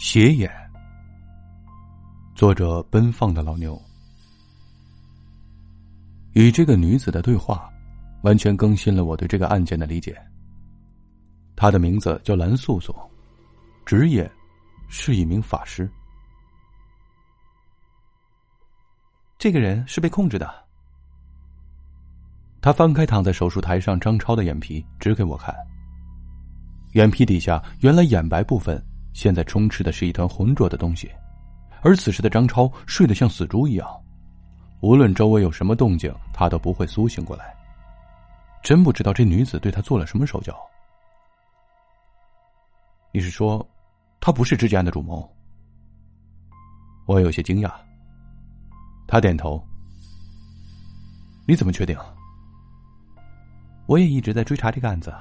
斜眼。作者：奔放的老牛。与这个女子的对话，完全更新了我对这个案件的理解。她的名字叫蓝素素，职业是一名法师。这个人是被控制的。他翻开躺在手术台上张超的眼皮，指给我看。眼皮底下原来眼白部分，现在充斥的是一团浑浊的东西，而此时的张超睡得像死猪一样，无论周围有什么动静，他都不会苏醒过来。真不知道这女子对他做了什么手脚。你是说，他不是这件案的主谋？我有些惊讶。他点头。你怎么确定？我也一直在追查这个案子。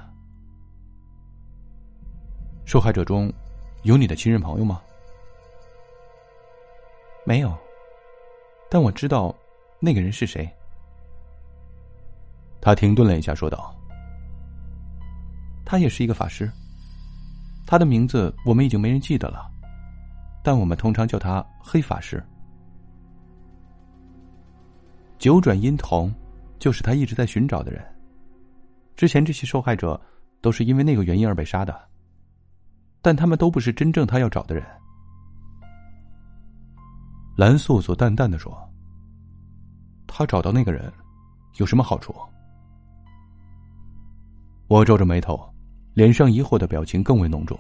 受害者中，有你的亲人朋友吗？没有，但我知道那个人是谁。他停顿了一下，说道：“他也是一个法师。他的名字我们已经没人记得了，但我们通常叫他黑法师。九转阴童，就是他一直在寻找的人。之前这些受害者都是因为那个原因而被杀的。”但他们都不是真正他要找的人。蓝素素淡淡的说：“他找到那个人，有什么好处？”我皱着眉头，脸上疑惑的表情更为浓重。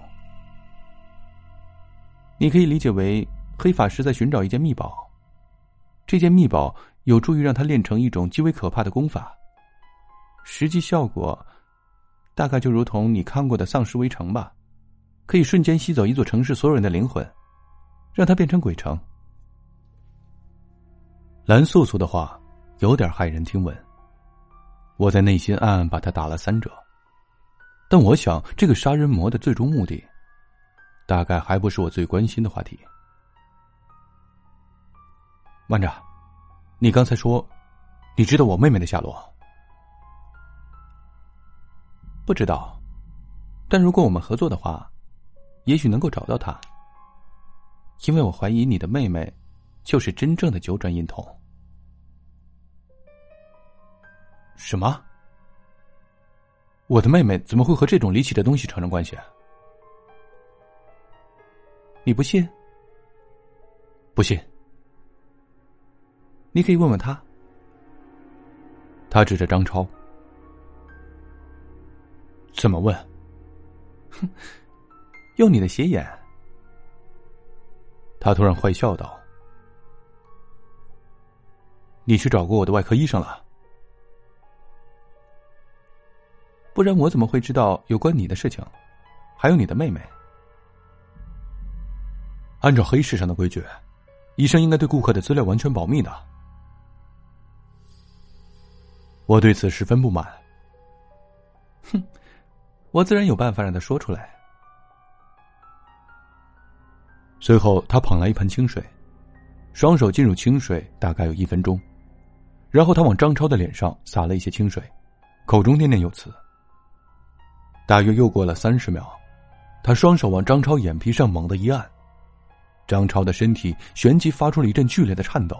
你可以理解为黑法师在寻找一件秘宝，这件秘宝有助于让他练成一种极为可怕的功法。实际效果，大概就如同你看过的《丧尸围城》吧。可以瞬间吸走一座城市所有人的灵魂，让它变成鬼城。蓝素素的话有点骇人听闻，我在内心暗暗把他打了三折。但我想，这个杀人魔的最终目的，大概还不是我最关心的话题。慢着，你刚才说，你知道我妹妹的下落？不知道，但如果我们合作的话。也许能够找到他，因为我怀疑你的妹妹就是真正的九转阴童。什么？我的妹妹怎么会和这种离奇的东西产生关系？你不信？不信。你可以问问他。他指着张超。怎么问？哼。用你的斜眼，他突然坏笑道：“你去找过我的外科医生了？不然我怎么会知道有关你的事情？还有你的妹妹？按照黑市上的规矩，医生应该对顾客的资料完全保密的。我对此十分不满。哼，我自然有办法让他说出来。”随后，他捧来一盆清水，双手进入清水，大概有一分钟，然后他往张超的脸上洒了一些清水，口中念念有词。大约又过了三十秒，他双手往张超眼皮上猛地一按，张超的身体旋即发出了一阵剧烈的颤抖。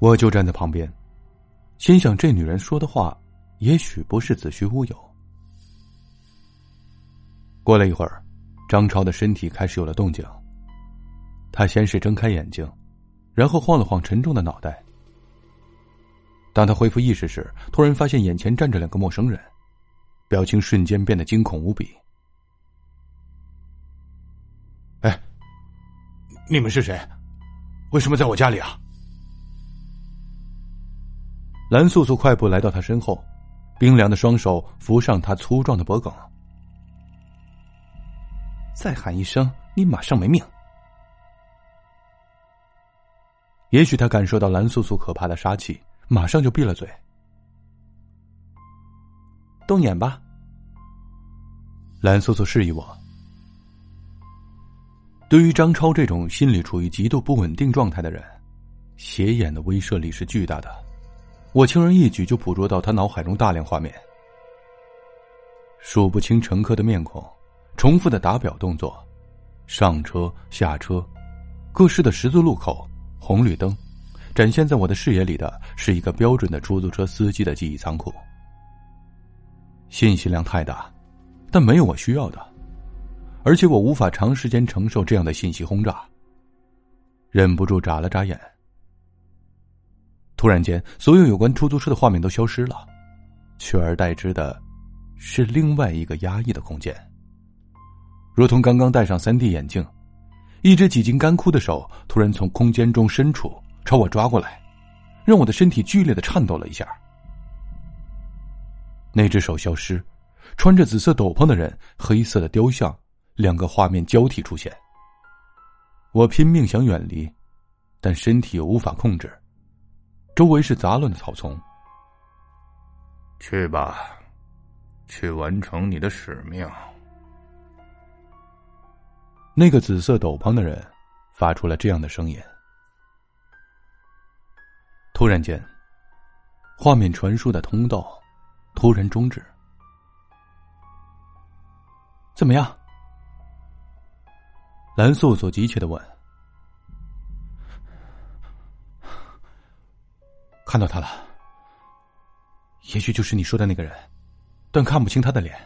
我就站在旁边，心想这女人说的话，也许不是子虚乌有。过了一会儿。张超的身体开始有了动静。他先是睁开眼睛，然后晃了晃沉重的脑袋。当他恢复意识时，突然发现眼前站着两个陌生人，表情瞬间变得惊恐无比。哎，你们是谁？为什么在我家里啊？蓝素素快步来到他身后，冰凉的双手扶上他粗壮的脖颈。再喊一声，你马上没命。也许他感受到蓝素素可怕的杀气，马上就闭了嘴。动眼吧。蓝素素示意我。对于张超这种心理处于极度不稳定状态的人，斜眼的威慑力是巨大的。我轻而易举就捕捉到他脑海中大量画面，数不清乘客的面孔。重复的打表动作，上车、下车，各式的十字路口、红绿灯，展现在我的视野里的是一个标准的出租车司机的记忆仓库。信息量太大，但没有我需要的，而且我无法长时间承受这样的信息轰炸。忍不住眨了眨眼。突然间，所有有关出租车的画面都消失了，取而代之的，是另外一个压抑的空间。如同刚刚戴上三 D 眼镜，一只几近干枯的手突然从空间中伸出朝我抓过来，让我的身体剧烈的颤抖了一下。那只手消失，穿着紫色斗篷的人，黑色的雕像，两个画面交替出现。我拼命想远离，但身体又无法控制。周围是杂乱的草丛。去吧，去完成你的使命。那个紫色斗篷的人发出了这样的声音。突然间，画面传输的通道突然终止。怎么样？蓝素素急切的问：“看到他了，也许就是你说的那个人，但看不清他的脸。”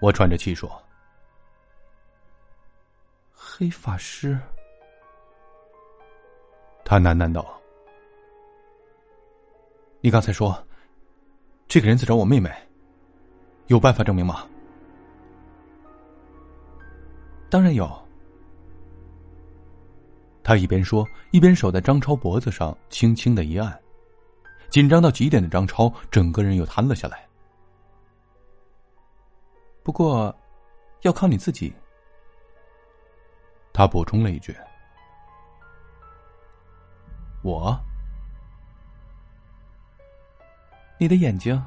我喘着气说：“黑法师。”他喃喃道：“你刚才说，这个人在找我妹妹，有办法证明吗？”当然有。他一边说，一边手在张超脖子上轻轻的一按，紧张到极点的张超整个人又瘫了下来。不过，要靠你自己。他补充了一句：“我，你的眼睛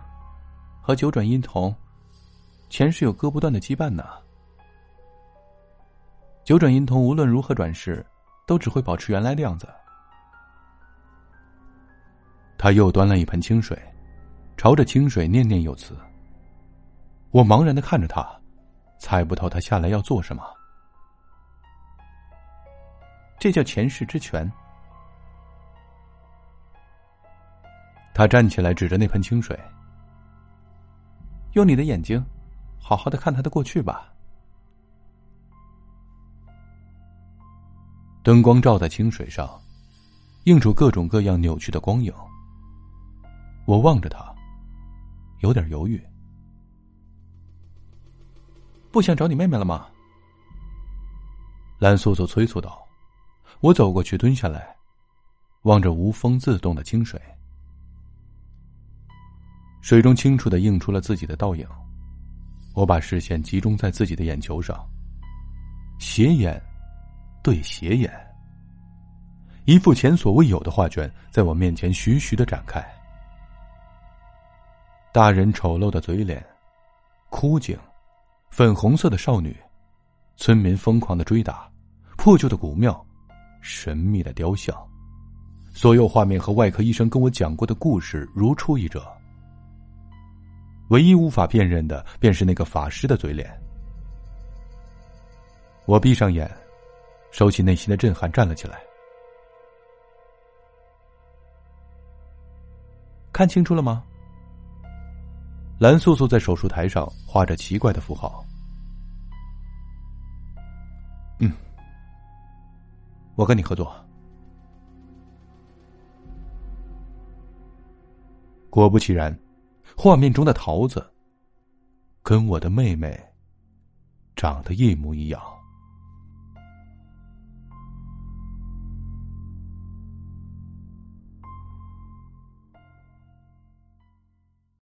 和九转阴瞳前世有割不断的羁绊呢。”九转阴瞳无论如何转世，都只会保持原来的样子。他又端了一盆清水，朝着清水念念有词。我茫然的看着他，猜不透他下来要做什么。这叫前世之泉。他站起来，指着那盆清水，用你的眼睛，好好的看他的过去吧。灯光照在清水上，映出各种各样扭曲的光影。我望着他，有点犹豫。不想找你妹妹了吗？蓝素素催促道。我走过去，蹲下来，望着无风自动的清水，水中清楚的映出了自己的倒影。我把视线集中在自己的眼球上，斜眼。对斜眼，一幅前所未有的画卷在我面前徐徐的展开。大人丑陋的嘴脸，枯井，粉红色的少女，村民疯狂的追打，破旧的古庙，神秘的雕像，所有画面和外科医生跟我讲过的故事如出一辙。唯一无法辨认的，便是那个法师的嘴脸。我闭上眼。收起内心的震撼，站了起来。看清楚了吗？蓝素素在手术台上画着奇怪的符号。嗯，我跟你合作。果不其然，画面中的桃子跟我的妹妹长得一模一样。